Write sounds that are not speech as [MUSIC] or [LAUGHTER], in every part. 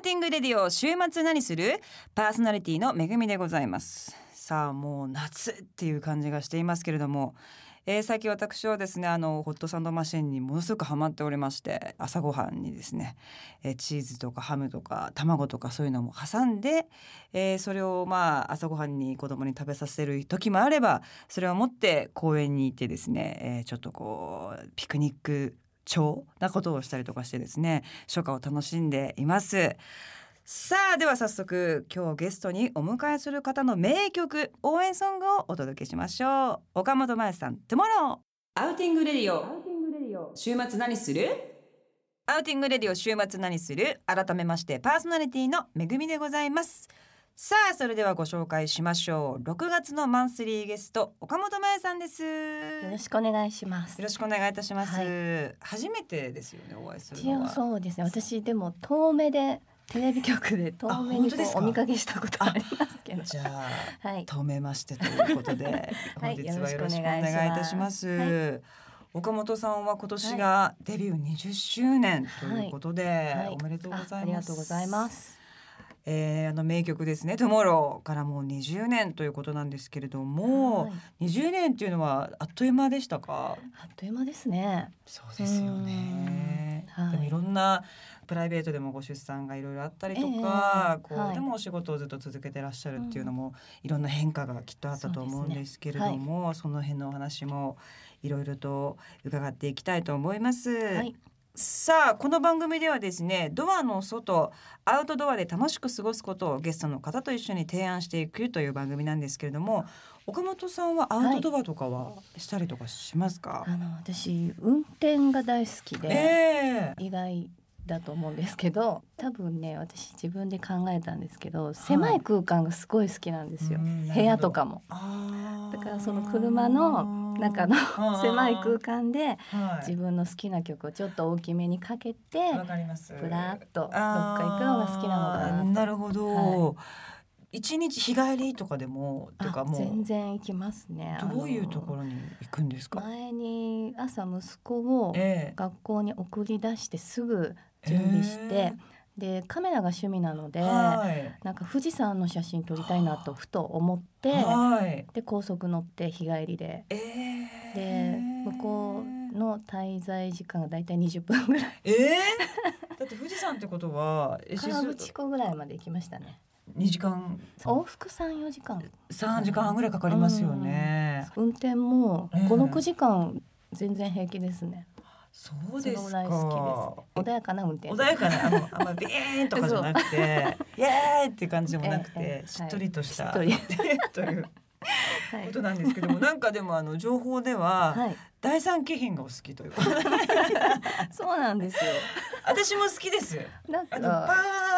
Outing Radio 週末何する？パーソナリティのめぐみでございます。さあもう夏っていう感じがしていますけれども、えー、最近私はですねあのホットサンドマシンにものすごくハマっておりまして朝ごはんにですね、えー、チーズとかハムとか卵とかそういうのも挟んで、えー、それをまあ朝ごはんに子供に食べさせる時もあればそれを持って公園に行ってですね、え、ちょっとこうピクニック調なことをしたりとかしてですね初夏を楽しんでいます。さあでは早速今日ゲストにお迎えする方の名曲応援ソングをお届けしましょう。岡本真夜さん「TOMORROW」Outing Radio。週末何する？ Outing Radio 週末何する？改めましてパーソナリティのめぐみでございますさあそれではご紹介しましょう。6月のマンスリーゲスト岡本真夜さんです。よろしくお願いします。よろしくお願いいたします、はい、初めてですよねお会いするのは。そうですね。私でも遠目でテレビ局で遠目にお見かけしたことありますけど。じゃあ、[LAUGHS] はい、遠めましてということで [LAUGHS] 本日はよろしくお願いいたします、はい、岡本さんは今年がデビュー20周年ということで、はい、おめでとうございますえー、あの名曲ですね「トゥモロー」からもう20年ということなんですけれども、はい、20年っていうのはあっという間でしたか？あっという間ですね。そうですよね、はい、でもいろんなプライベートでもご出産がいろいろあったりとか、えー、こう、はい、でもお仕事をずっと続けてらっしゃるっていうのも、うん、いろんな変化がきっとあったと思うんですけれどもそ、ね,、の辺のお話もいろいろと伺っていきたいと思います。はいさあこの番組ではですねドアの外アウトドアで楽しく過ごすことをゲストの方と一緒に提案していくという番組なんですけれども岡本さんはアウトドアとかはしたりとかしますか、はい、あの私運転が大好きで、えー、意外だと思うんですけど多分ね私自分で考えたんですけど狭い空間がすごい好きなんですよ、はい、部屋とかも。だからその車の中の [LAUGHS] 狭い空間で自分の好きな曲をちょっと大きめにかけてぶらっとどっか行くのが好きなのかななるほど、はい。一日日帰りとかでもとかも全然行きますね。どういうところに行くんですか？前に朝息子を学校に送り出してすぐ準備して、でカメラが趣味なので、はい、なんか富士山の写真撮りたいなとふと思って、はい、で高速乗って日帰りで、えー、で向こうの滞在時間がだいたい20分ぐらい。えー、だって富士山ってことは河口湖ぐらいまで行きましたね。2時間？往復3、4時間。3時間半ぐらいかかりますよね、うん、運転も5、6時間全然平気ですねそうですか。穏やかな運転。穏やかなあのあんまビーンとかじゃなくて、[LAUGHS] イエーイっていう感じでもなくて、しっとりとした、ということなんですけども、なんかでもあの情報では、第三景品がお好きという [LAUGHS] そうなんですよ。私も好きです。なんかあのパ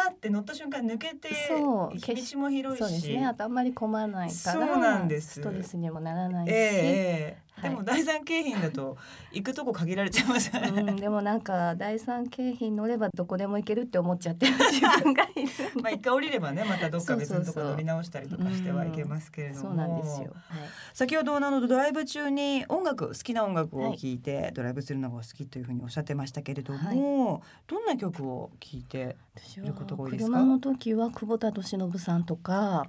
ーって乗った瞬間抜けて、そう道も広いし、そうですね。あとあんまり困らないから、そうなんです。ストレスにもならないし、えー、でも第三京浜だと行くとこ限られちゃいますね、うん、でもなんか第三京浜乗ればどこでも行けるって思っちゃってる自分がいる [LAUGHS] まあ一回降りればねまたどっか別のとこ乗り直したりとかしてはいけますけれども、そうなんですよ、はい、先ほどあのドライブ中に音楽好きな音楽を聴いてドライブするのが好きというふうにおっしゃってましたけれども、はい、どんな曲を聴いていることが多いですか？車の時は久保田利伸さんとか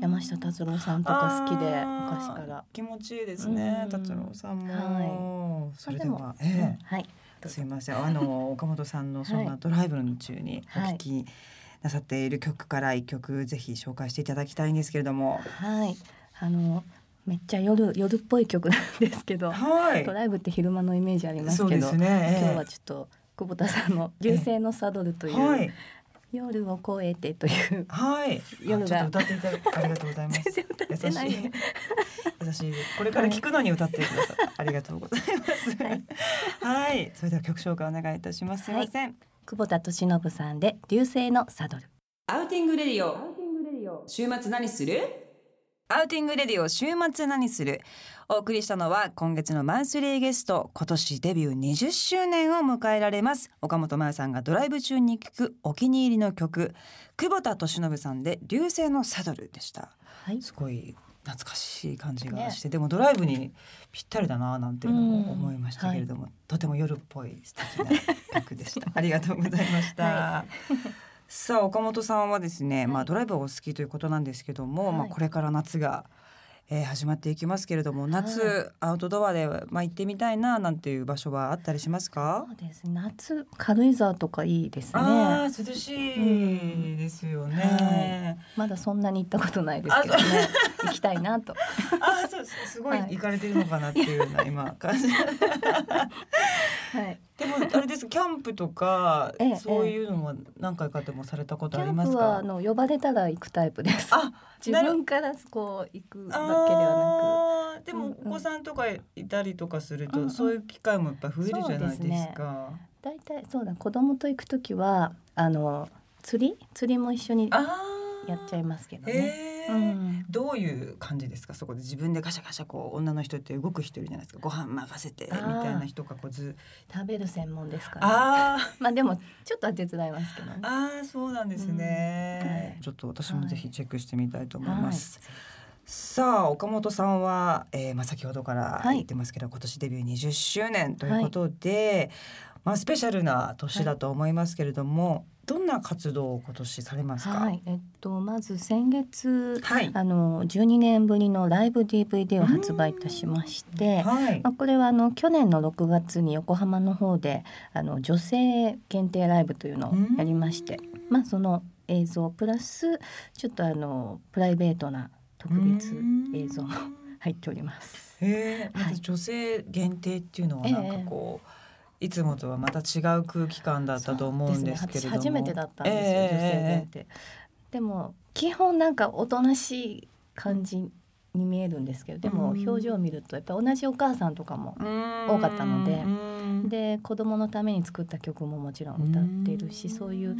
山下達郎さんとか好きで昔から。気持ちいいですね達郎さんも、はい、それでは、えー、はい、すいません。あの [LAUGHS] 岡本さんのそんなドライブの中にお聞きなさっている曲から一曲ぜひ紹介していただきたいんですけれども。はい。あのめっちゃ夜夜っぽい曲なんですけど、[LAUGHS] はい、ドライブって昼間のイメージありますけど、ね、今日はちょっと久保田さんの「流星のサドル」という、はい、夜を越えてというはい。夜が。歌っていただありがとうございます。優しい。優しい。これから聞くのに歌ってください、ありがとうございます。はい、はい、それでは曲紹介お願いいたします。すみません、はい、久保田利伸さんで流星のサドル。Outing Radio。週末何する？ Outing Radio 週末何する？お送りしたのは今月のマンスリーゲスト今年デビュー20周年を迎えられます。岡本真夜さんがドライブ中に聴くお気に入りの曲。久保田利伸さんで流星のサドルでした、はい、すごい懐かしい感じがして、ね、でもドライブにぴったりだななんていうのも思いましたけれども、はい、とても夜っぽい素敵な曲でした。[LAUGHS] ありがとうございました、はいさあ岡本さんはですね、はい、まあドライブがお好きということなんですけども、はい、まあこれから夏がえー、始まっていきますけれども夏、はい、アウトドアで、まあ、行ってみたいななんていう場所はあったりしますか？そうです夏軽井沢とかいいですね。涼しいですよね、はい、まだそんなに行ったことないですけどね。行きたいなと。あそうすごい。行かれてるのかなっていうような、今感じ。[LAUGHS] はいでもあれです [LAUGHS] キャンプとか、ええ、そういうのは何回かでもされたことありますか？あの呼ばれたら行くタイプです。あ、[LAUGHS] 自分からこう行くわけではなく。でもお子さんとかいたりとかすると、うんうん、そういう機会もやっぱ増えるじゃないですか。大体、ね、そうだ子供と行く時はあの釣り？釣りも一緒にやっちゃいますけどね。うん、どういう感じですか？そこで自分でガシャガシャこう女の人って動く人いるじゃないですか。ご飯任せてみたいな人がこうず。食べる専門ですから、ね、あまあでもちょっとは手伝いますけどね。ああそうなんですね、うん。はい、ちょっと私もぜひチェックしてみたいと思います、はい。さあ岡本さんは、えーまあ、先ほどから言ってますけど、はい、今年デビュー20周年ということで、はい、まあ、スペシャルな年だと思いますけれども、どんな活動を今年されますか？はい、えっとまず先月、はい、あの12年ぶりのライブ DVD を発売いたしまして、はい、まあこれはあの去年の6月に横浜の方であの女性限定ライブというのをやりまして、まあその映像プラスちょっとあのプライベートな特別映像も入っております。へえ、はい、女性限定っていうのはなんかこう。えーいつもとはまた違う空気感だったと思うんですけれども、ね、初めてだったんですよ、えー、女性限定でも基本なんかおとなしい感じに見えるんですけどでも表情を見るとやっぱ同じお母さんとかも多かったので。で子供のために作った曲ももちろん歌ってるしそういう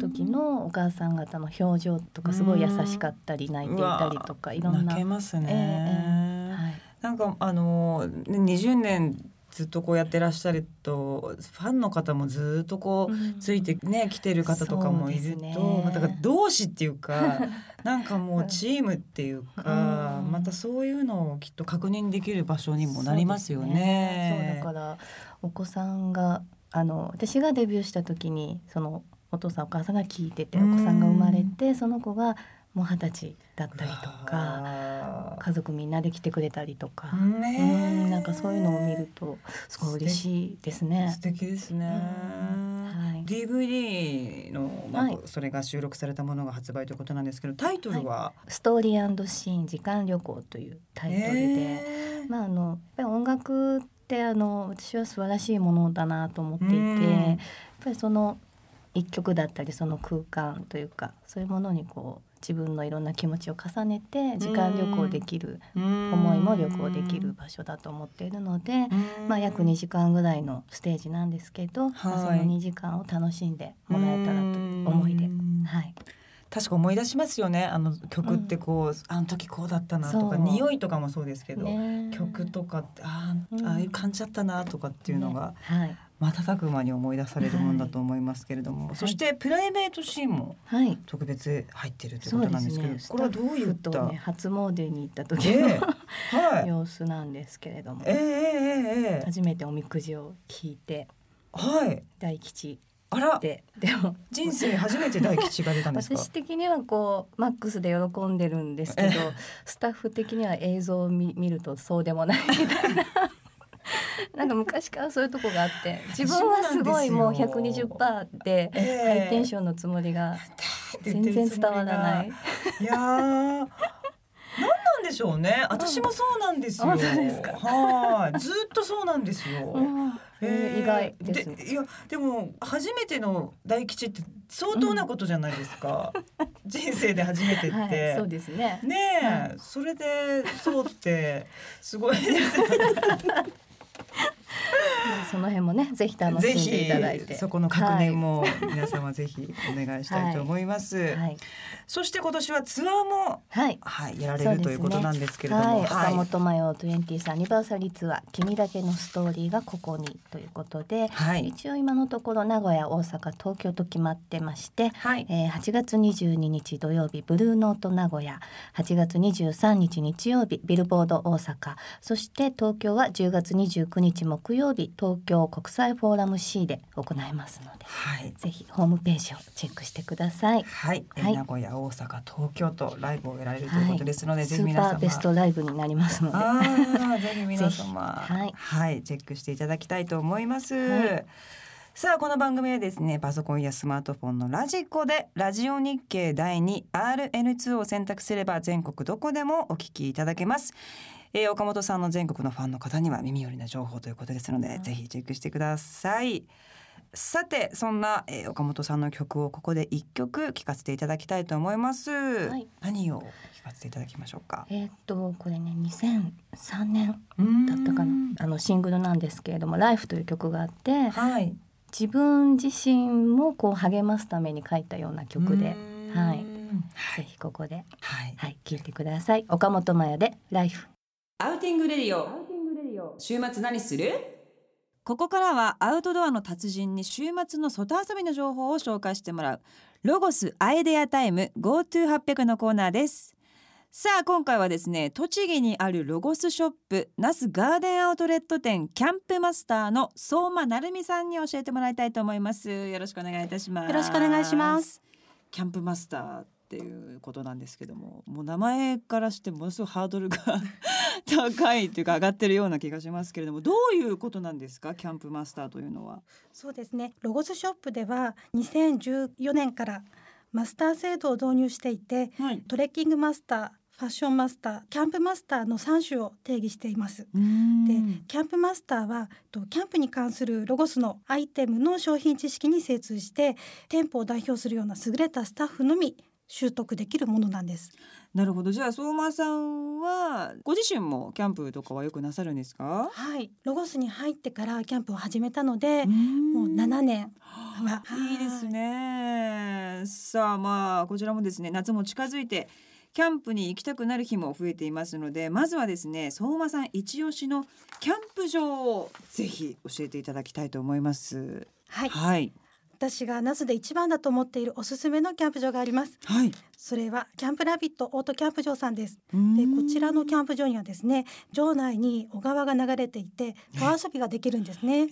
時のお母さん方の表情とかすごい優しかったり泣いていたりとかいろんな。泣けますね、えーえーはい、なんかあの20年ずっとこうやってらっしゃるとファンの方もずっとこうついてね、うん、来てる方とかもいると、ね、だから同志っていうか [LAUGHS] なんかもうチームっていうか、うん、またそういうのをきっと確認できる場所にもなりますよね。そう、ね、だからお子さんがあの私がデビューした時にそのお父さんお母さんが聞いててお子さんが生まれて、その子がもう二十歳だったりとか家族みんなで来てくれたりとか、ね、なんかそういうのを見るとすごい嬉しいですね。素敵ですね。はい、DVD の、まあ、はい、それが収録されたものが発売ということなんですけどタイトルは、はい、ストーリーシーン時間旅行というタイトルで、まああのやっぱり音楽ってあの私は素晴らしいものだなと思っていて、やっぱりその一曲だったりその空間というかそういうものにこう自分のいろんな気持ちを重ねて時間旅行できる思いも旅行できる場所だと思っているので、まあ、約2時間ぐらいのステージなんですけど、まあ、その2時間を楽しんでもらえたらという思いで。はい。確か思い出しますよね。あの曲ってこう、うん、あの時こうだったなとか匂いとかもそうですけど、ね、曲とかってあああいう感じだったなとかっていうのが、ね。はい、瞬く間に思い出されるものだと思いますけれども、はい、そしてプライベートシーンも特別入ってるということなんですけど、はいね、これはどういった、ね、初詣に行った時の、え [LAUGHS] ーはい、様子なんですけれども、えーえー、初めておみくじを引いて、はい、大吉あら。ででも人生初めて大吉が出たんですか？私的にはこうマックスで喜んでるんですけどスタッフ的には映像を見見るとそうでもないみたいななんか昔からそういうとこがあって [LAUGHS] 自分はすごいもう120%でハイテンションのつもりが全然伝わらない。いや何なんでしょうね。私もそうなんですよ。はい、ずっとそうなんですよ。えー、意外ですいやでも初めての大吉って相当なことじゃないですか、うん、人生で初めてって、はい、そうですね。ねえ、はい、それでそうってすごいです [LAUGHS] [LAUGHS] その辺もねぜひ楽しんでいただいて。そこの確認も皆様ぜひお願いしたいと思います、[LAUGHS] はい。はい、そして今年はツアーもはい、はい、やられる、ということなんですけれども、はい、岡本真代20アニバーサリーツアー君だけのストーリーがここにということで、はい、一応今のところ名古屋大阪東京と決まってまして、はい。えー、8月22日土曜日ブルーノート名古屋8月23日日曜日ビルボード大阪そして東京は10月29日木曜日日東京国際フォーラム C で行いますので、はい、ぜひホームページをチェックしてください。はい、はい、名古屋、大阪、東京とライブをやられるということですので、はい、ぜひ皆様ベストライブになりますので、ぜひ皆様。はい、はい、チェックしていただきたいと思います。はい。さあこの番組はですねパソコンやスマートフォンのラジコでラジオ日経第 2RN2 を選択すれば全国どこでもお聞きいただけます、えー、岡本さんの全国のファンの方には耳寄りな情報ということですので、うん、ぜひチェックしてください。さてそんな、えー、岡本さんの曲をここで一曲聴かせていただきたいと思います、はい、何を聴かせていただきましょうか？えー、っとこれね2003年だったかな。あのシングルなんですけれども「ライフという曲があって、はい、自分自身もこう励ますために書いたような曲で、はい、ぜひここで、はい、はい、聞いてください。岡本真夜でライフ。 Outing Radio。週末何する？ここからはアウトドアの達人に週末の外遊びの情報を紹介してもらうロゴス idea time GoTo800 のコーナーです。さあ今回はですね栃木にあるロゴスショップ那須ガーデンアウトレット店キャンプマスターの相馬成美さんに教えてもらいたいと思いますよろしくお願いいたしますよろしくお願いしますキャンプマスターっていうことなんですけどももう名前からしてものすごいハードルが高いというか上がってるような気がしますけれどもどういうことなんですか？キャンプマスターというのは。そうですね。ロゴスショップでは2014年からマスター制度を導入していて、はい、トレッキングマスターファッションマスターキャンプマスターの3種を定義しています。でキャンプマスターはキャンプに関するロゴスのアイテムの商品知識に精通して店舗を代表するような優れたスタッフのみ習得できるものなんです。なるほど。じゃあ相馬さんはご自身もキャンプとかはよくなさるんですか？はい。ロゴスに入ってからキャンプを始めたのでもう7年。いいですね。さあまあこちらもですね夏も近づいてキャンプに行きたくなる日も増えていますのでまずはですね相馬さん一押しのキャンプ場をぜひ教えていただきたいと思います。はい、はい私が那須で一番だと思っているおすすめのキャンプ場があります。はい。それはキャンプラビットオートキャンプ場さんです。で、こちらのキャンプ場にはですね、場内に小川が流れていて、川遊びができるんですね。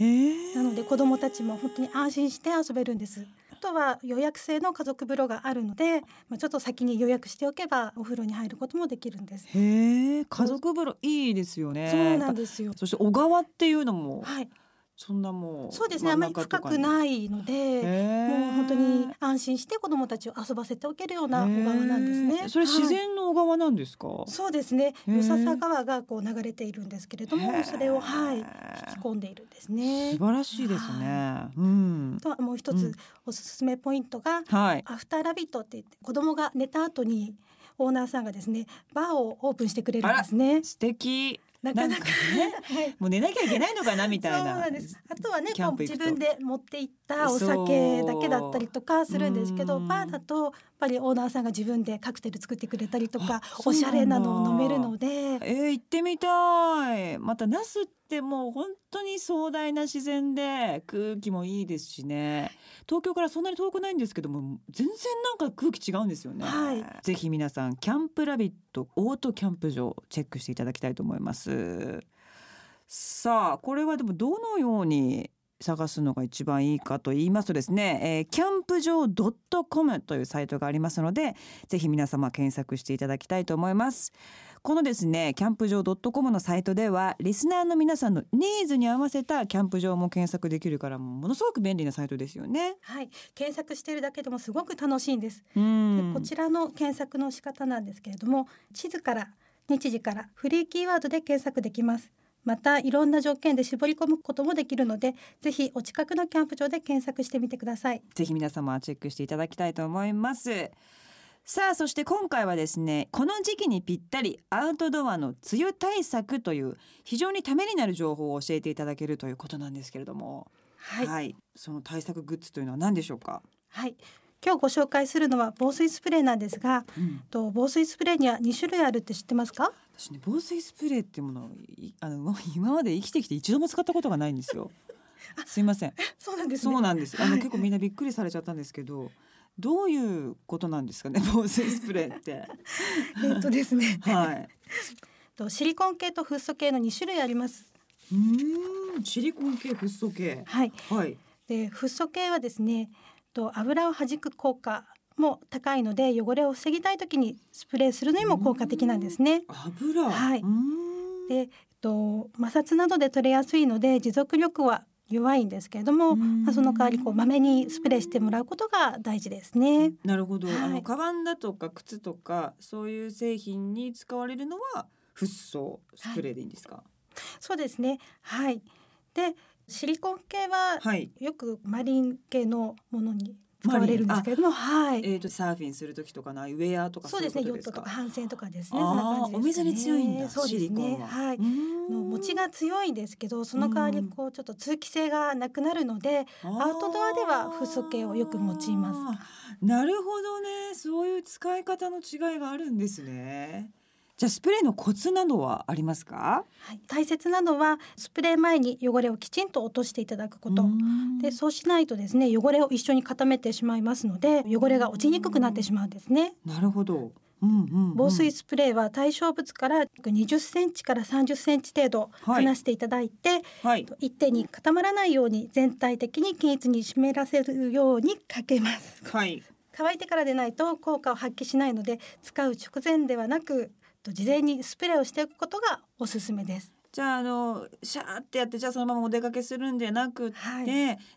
なので子どもたちも本当に安心して遊べるんです。あとは予約制の家族風呂があるので、まあ、ちょっと先に予約しておけばお風呂に入ることもできるんです。へえ、家族風呂いいですよね。そうなんですよ。そして小川っていうのも。はい。そんなもうそうですねあまり深くないのでもう本当に安心して子どもたちを遊ばせておけるような小川なんですね。それ自然の小川なんですか、はい、そうですね。与笹川がこう流れているんですけれどもそれをはい引き込んでいるんですね。素晴らしいですね。うん、とはもう一つおすすめポイントが、はい、アフターラビットって言って子供が寝た後にオーナーさんがですねバーをオープンしてくれるんですね。素敵なかなか。ね、はい、もう寝なきゃいけないのかなみたいな。な。あとはね、自分で持っていったお酒だけだったりとかするんですけど、バーだとぱりオーナーさんが自分でカクテル作ってくれたりとか、おしゃれなのを飲めるので。えー、行ってみたい。またナスってもう本当に壮大な自然で空気もいいですしね。東京からそんなに遠くないんですけども全然なんか空気違うんですよね、はい、ぜひ皆さんキャンプラビットオートキャンプ場チェックしていただきたいと思いますさあこれはでもどのように探すのが一番いいかと言いますとですね、えー、キャンプ場 .com というサイトがありますのでぜひ皆様検索していただきたいと思います。このですねキャンプ場 .com のサイトではリスナーの皆さんのニーズに合わせたキャンプ場も検索できるからものすごく便利なサイトですよね。はい。検索しているだけでもすごく楽しいんです。でこちらの検索の仕方なんですけれども地図から日時からフリーキーワードで検索できますまたいろんな条件で絞り込むこともできるのでぜひお近くのキャンプ場で検索してみてください。ぜひ皆様チェックしていただきたいと思います。さあそして今回はですねこの時期にぴったりアウトドアの梅雨対策という非常にためになる情報を教えていただけるということなんですけれども、はい、はい、その対策グッズというのは何でしょうか？はい今日ご紹介するのは防水スプレーなんですが、うん、と防水スプレーには2種類あるって知ってますか？私ね防水スプレーっていうものをあの [LAUGHS] 今まで生きてきて一度も使ったことがないんですよ。[LAUGHS] すいません。[LAUGHS] そうなんです、ね、そうなんです。あの、結構みんなびっくりされちゃったんですけどどういうことなんですかね防水スプレーって。えっとですね。はい。とシリコン系とフッ素系の2種類あります。うんシリコン系フッ素系。はい、はい、でフッ素系はですねと油を弾く効果も高いので汚れを防ぎたい時にスプレーするのにも効果的なんですね。油？はい。で、えっと摩擦などで取れやすいので持続力は弱いんですけれども、まあ、その代わりこうまめにスプレーしてもらうことが大事ですね。なるほど、はい、あのカバンだとか靴とかそういう製品に使われるのはフッ素スプレーでいいんですか、はい、そうですね。はい。でシリコン系はよくマリン系のものに使われるんですけれども、はい。えっ、ー、とサーフィンする時とかなウェアとかそうですねヨットとか帆船とかですね。あお水に強いんだ。そうですね。はい。の持ちが強いんですけど、その代わりこうちょっと通気性がなくなるので、アウトドアではフッ素系をよく用います。なるほどね。そういう使い方の違いがあるんですね。じゃあスプレーのコツなどはありますか、はい、大切なのはスプレー前に汚れをきちんと落としていただくこと。でそうしないとですね汚れを一緒に固めてしまいますので汚れが落ちにくくなってしまうんですね。なるほど。うんうんうん、防水スプレーは対象物から20センチから30センチ程度離していただいて、はい、一定に固まらないように全体的に均一に湿らせるようにかけます。はい、乾いてからでないと効果を発揮しないので使う直前ではなくと事前にスプレーをしておくことがおすすめです。じゃああのシャーってやってじゃあそのままお出かけするんじゃなくて、はい、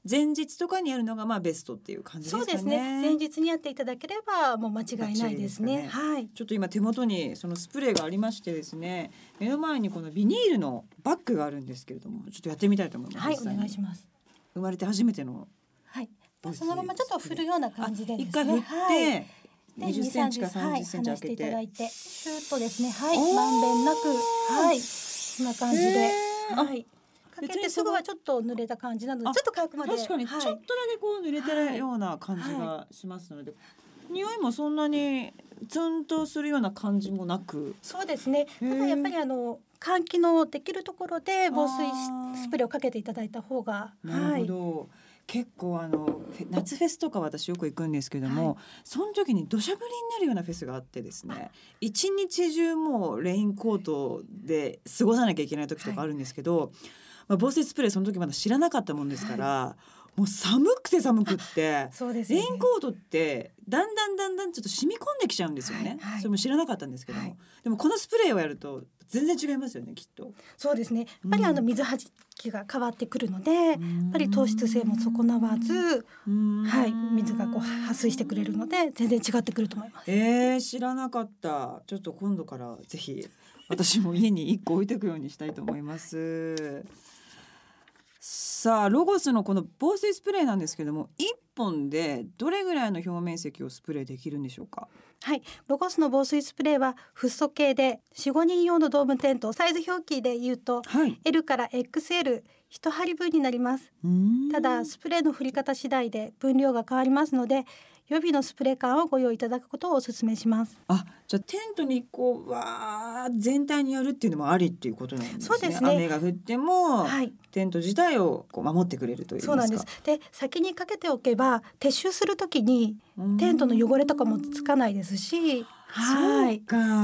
前日とかにやるのがまあベストっていう感じですかね。そうですね。前日にやっていただければもう間違いないですね。すねはい。ちょっと今手元にそのスプレーがありましてですね、目の前にこのビニールのバッグがあるんですけれども、ちょっとやってみたいと思います。はい、お願いします。生まれて初めての。はい。そのままちょっと振るような感じで、ね、一回振って。はい20センチか30センチ開けて、はい、てシューッとですねはいまんべんなくはいこんな感じではい。かけてすぐはちょっと濡れた感じなのでちょっと乾くまで確かにちょっとだけこう濡れてるような感じがしますので、匂いもそんなにツンとするような感じもなく？そうですね。ただやっぱりあの換気のできるところで防水スプレーをかけていただいた方がなるほど、はい結構あの夏フェスとか私よく行くんですけども、はい、その時に土砂降りになるようなフェスがあってですね一日中もうレインコートで過ごさなきゃいけない時とかあるんですけど、はい、まあ、防水スプレーその時まだ知らなかったもんですから。はいもう寒くて寒くってそうです、ね、レインコートってだんだんだんだんちょっと染み込んできちゃうんですよね、はいはい、それも知らなかったんですけども、はい、でもこのスプレーをやると全然違いますよねきっと。そうですね。やっぱりあの水はじきが変わってくるので、やっぱり糖質性も損なわず、はい水がこう撥水してくれるので全然違ってくると思います。えー、知らなかった。ちょっと今度からぜひ私も家に一個置いておくようにしたいと思いますさあロゴスのこの防水スプレーなんですけども1本でどれぐらいの表面積をスプレーできるんでしょうか？はい。ロゴスの防水スプレーはフッ素系で45人用のドームテントサイズ表記で言うと、はい、L から XL 一針分になります。ただスプレーの振り方次第で分量が変わりますので予備のスプレー缶をご用意いただくことをお勧めします。あじゃあテントにこうわー全体にやるっていうのもありっていうことなんですね。そうですね。雨が降っても、はい、テント自体をこう守ってくれるというそうなんです。で先にかけておけば撤収するときにテントの汚れとかもつかないですしはい、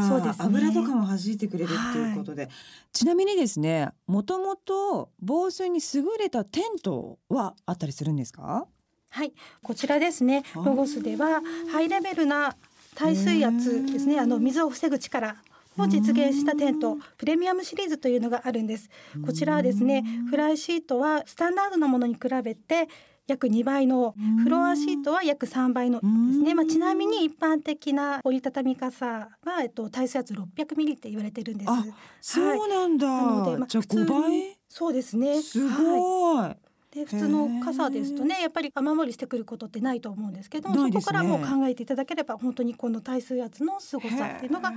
そうです、ね、油とかも弾いてくれるっていうことで、はい、ちなみにですねもともと防水に優れたテントはあったりするんですか？はい。こちらですね。ロゴスではハイレベルな耐水圧ですね。あの水を防ぐ力を実現したテントプレミアムシリーズというのがあるんです。こちらはですねフライシートはスタンダードなものに比べて約2倍のフロアシートは約3倍のですね、まあ、ちなみに一般的な折りたたみ傘は、えっと、耐水圧600ミリって言われてるんです。そうなんだ、はい、なので、まあ、じゃあ5倍？そうですね。すごい、はいで普通の傘ですとねやっぱり雨漏りしてくることってないと思うんですけども、ね、そこからもう考えていただければ本当にこの耐水圧の凄さっていうのが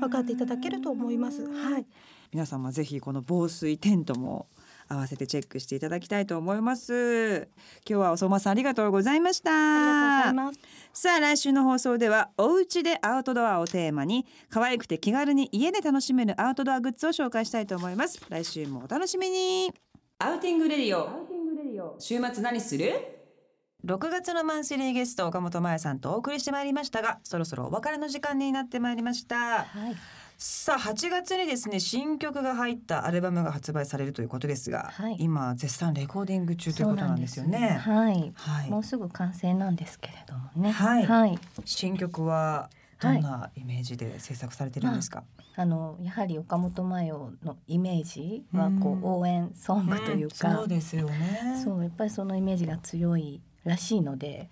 分かっていただけると思います。はい、皆様ぜひこの防水テントも合わせてチェックしていただきたいと思います。今日はおそまさんありがとうございました。さあ来週の放送ではお家でアウトドアをテーマに可愛くて気軽に家で楽しめるアウトドアグッズを紹介したいと思います。来週もお楽しみに。 Outing Radio 週末何する？6月のマンスリーゲスト岡本真夜さんとお送りしてまいりましたがそろそろお別れの時間になってまいりました、はい、さあ8月にですね新曲が入ったアルバムが発売されるということですが、はい、今絶賛レコーディング中ということなんですよね、はい、はい、もうすぐ完成なんですけれどもね。はい、はい、新曲はどんなイメージで制作されてるんですか、まあ、あのやはり岡本真代のイメージはこう応援ソングというか、そうですよね。そうやっぱりそのイメージが強いらしいので。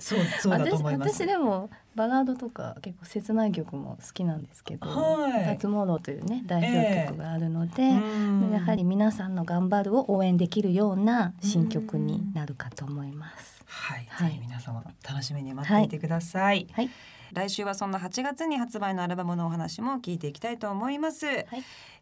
そうそうだと思います。私でもバラードとか結構切ない曲も好きなんですけど「はい、モロー」というね代表曲があるので、えー、やはり皆さんの頑張るを応援できるような新曲になるかと思います。はい、はい、ぜひ皆様楽しみに待っていてください。はい、はい来週はそんな8月に発売のアルバムのお話も聞いていきたいと思います、はい、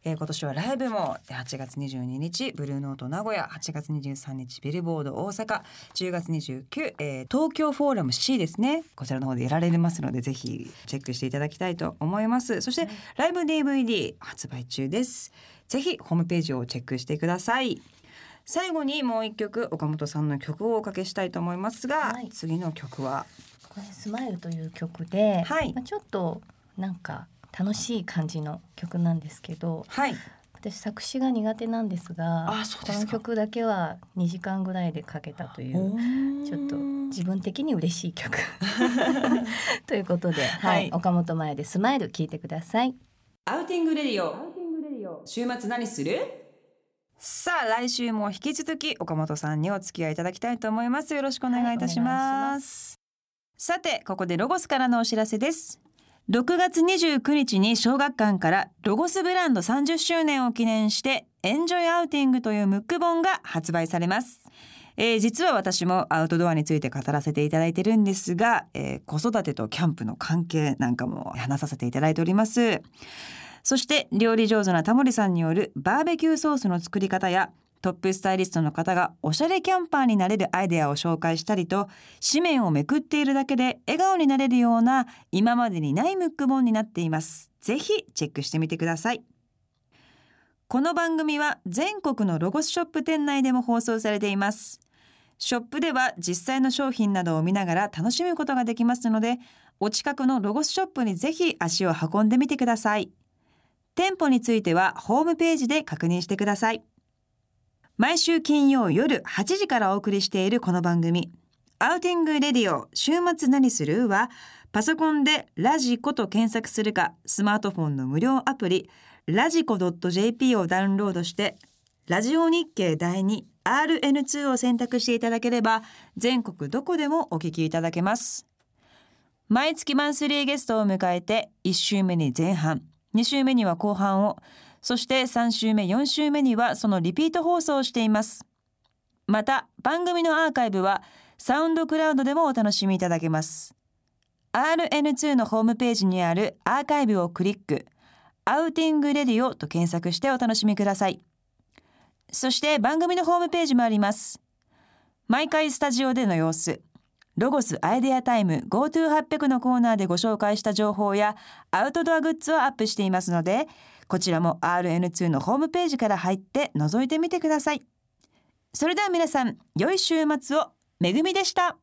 えー、今年はライブも8月22日ブルーノート名古屋8月23日ビルボード大阪10月29、えー、東京フォーラム C ですね。こちらの方でやられますのでぜひチェックしていただきたいと思います。そして、ライブ DVD 発売中です。ぜひホームページをチェックしてください。最後にもう一曲岡本さんの曲をおかけしたいと思いますが、はい、次の曲は？これ「スマイルという曲で、はい、まあ、ちょっとなんか楽しい感じの曲なんですけど、はい、私作詞が苦手なんですがこの曲だけは2時間ぐらいで書けたというちょっと自分的に嬉しい曲。[LAUGHS] [LAUGHS] ということで、はい、岡本真夜で「スマイル聞いてください。 Outing Radio。週末何する？さあ来週も引き続き岡本さんにお付き合いいただきたいと思います。よろしくお願いいたします、さてここでロゴスからのお知らせです。6月29日に小学館からロゴスブランド30周年を記念して Enjoy Outing というムック本が発売されます。えー、実は私もアウトドアについて語らせていただいてるんですが、えー、子育てとキャンプの関係なんかも話させていただいております。そして料理上手なタモリさんによるバーベキューソースの作り方やトップスタイリストの方がおしゃれキャンパーになれるアイデアを紹介したりと紙面をめくっているだけで笑顔になれるような今までにないムック本になっています。ぜひチェックしてみてください。この番組は全国のロゴスショップ店内でも放送されています。ショップでは実際の商品などを見ながら楽しむことができますのでお近くのロゴスショップにぜひ足を運んでみてください。店舗についてはホームページで確認してください。毎週金曜夜8時からお送りしているこの番組。 Outing Radio 週末何するはパソコンでラジコと検索するかスマートフォンの無料アプリラジコ .jp をダウンロードしてラジオ日経第 2RN2 を選択していただければ全国どこでもお聞きいただけます。毎月マンスリーゲストを迎えて1週目に前半2週目には後半をそして3週目4週目にはそのリピート放送をしています。また番組のアーカイブはサウンドクラウドでもお楽しみいただけます。RN2 のホームページにあるアーカイブをクリック Outing Radio と検索してお楽しみください。そして番組のホームページもあります。毎回スタジオでの様子ロゴスアイデアタイム GoTo800 のコーナーでご紹介した情報やアウトドアグッズをアップしていますのでこちらも RN2 のホームページから入って覗いてみてください。それでは皆さん良い週末を。めぐみでした。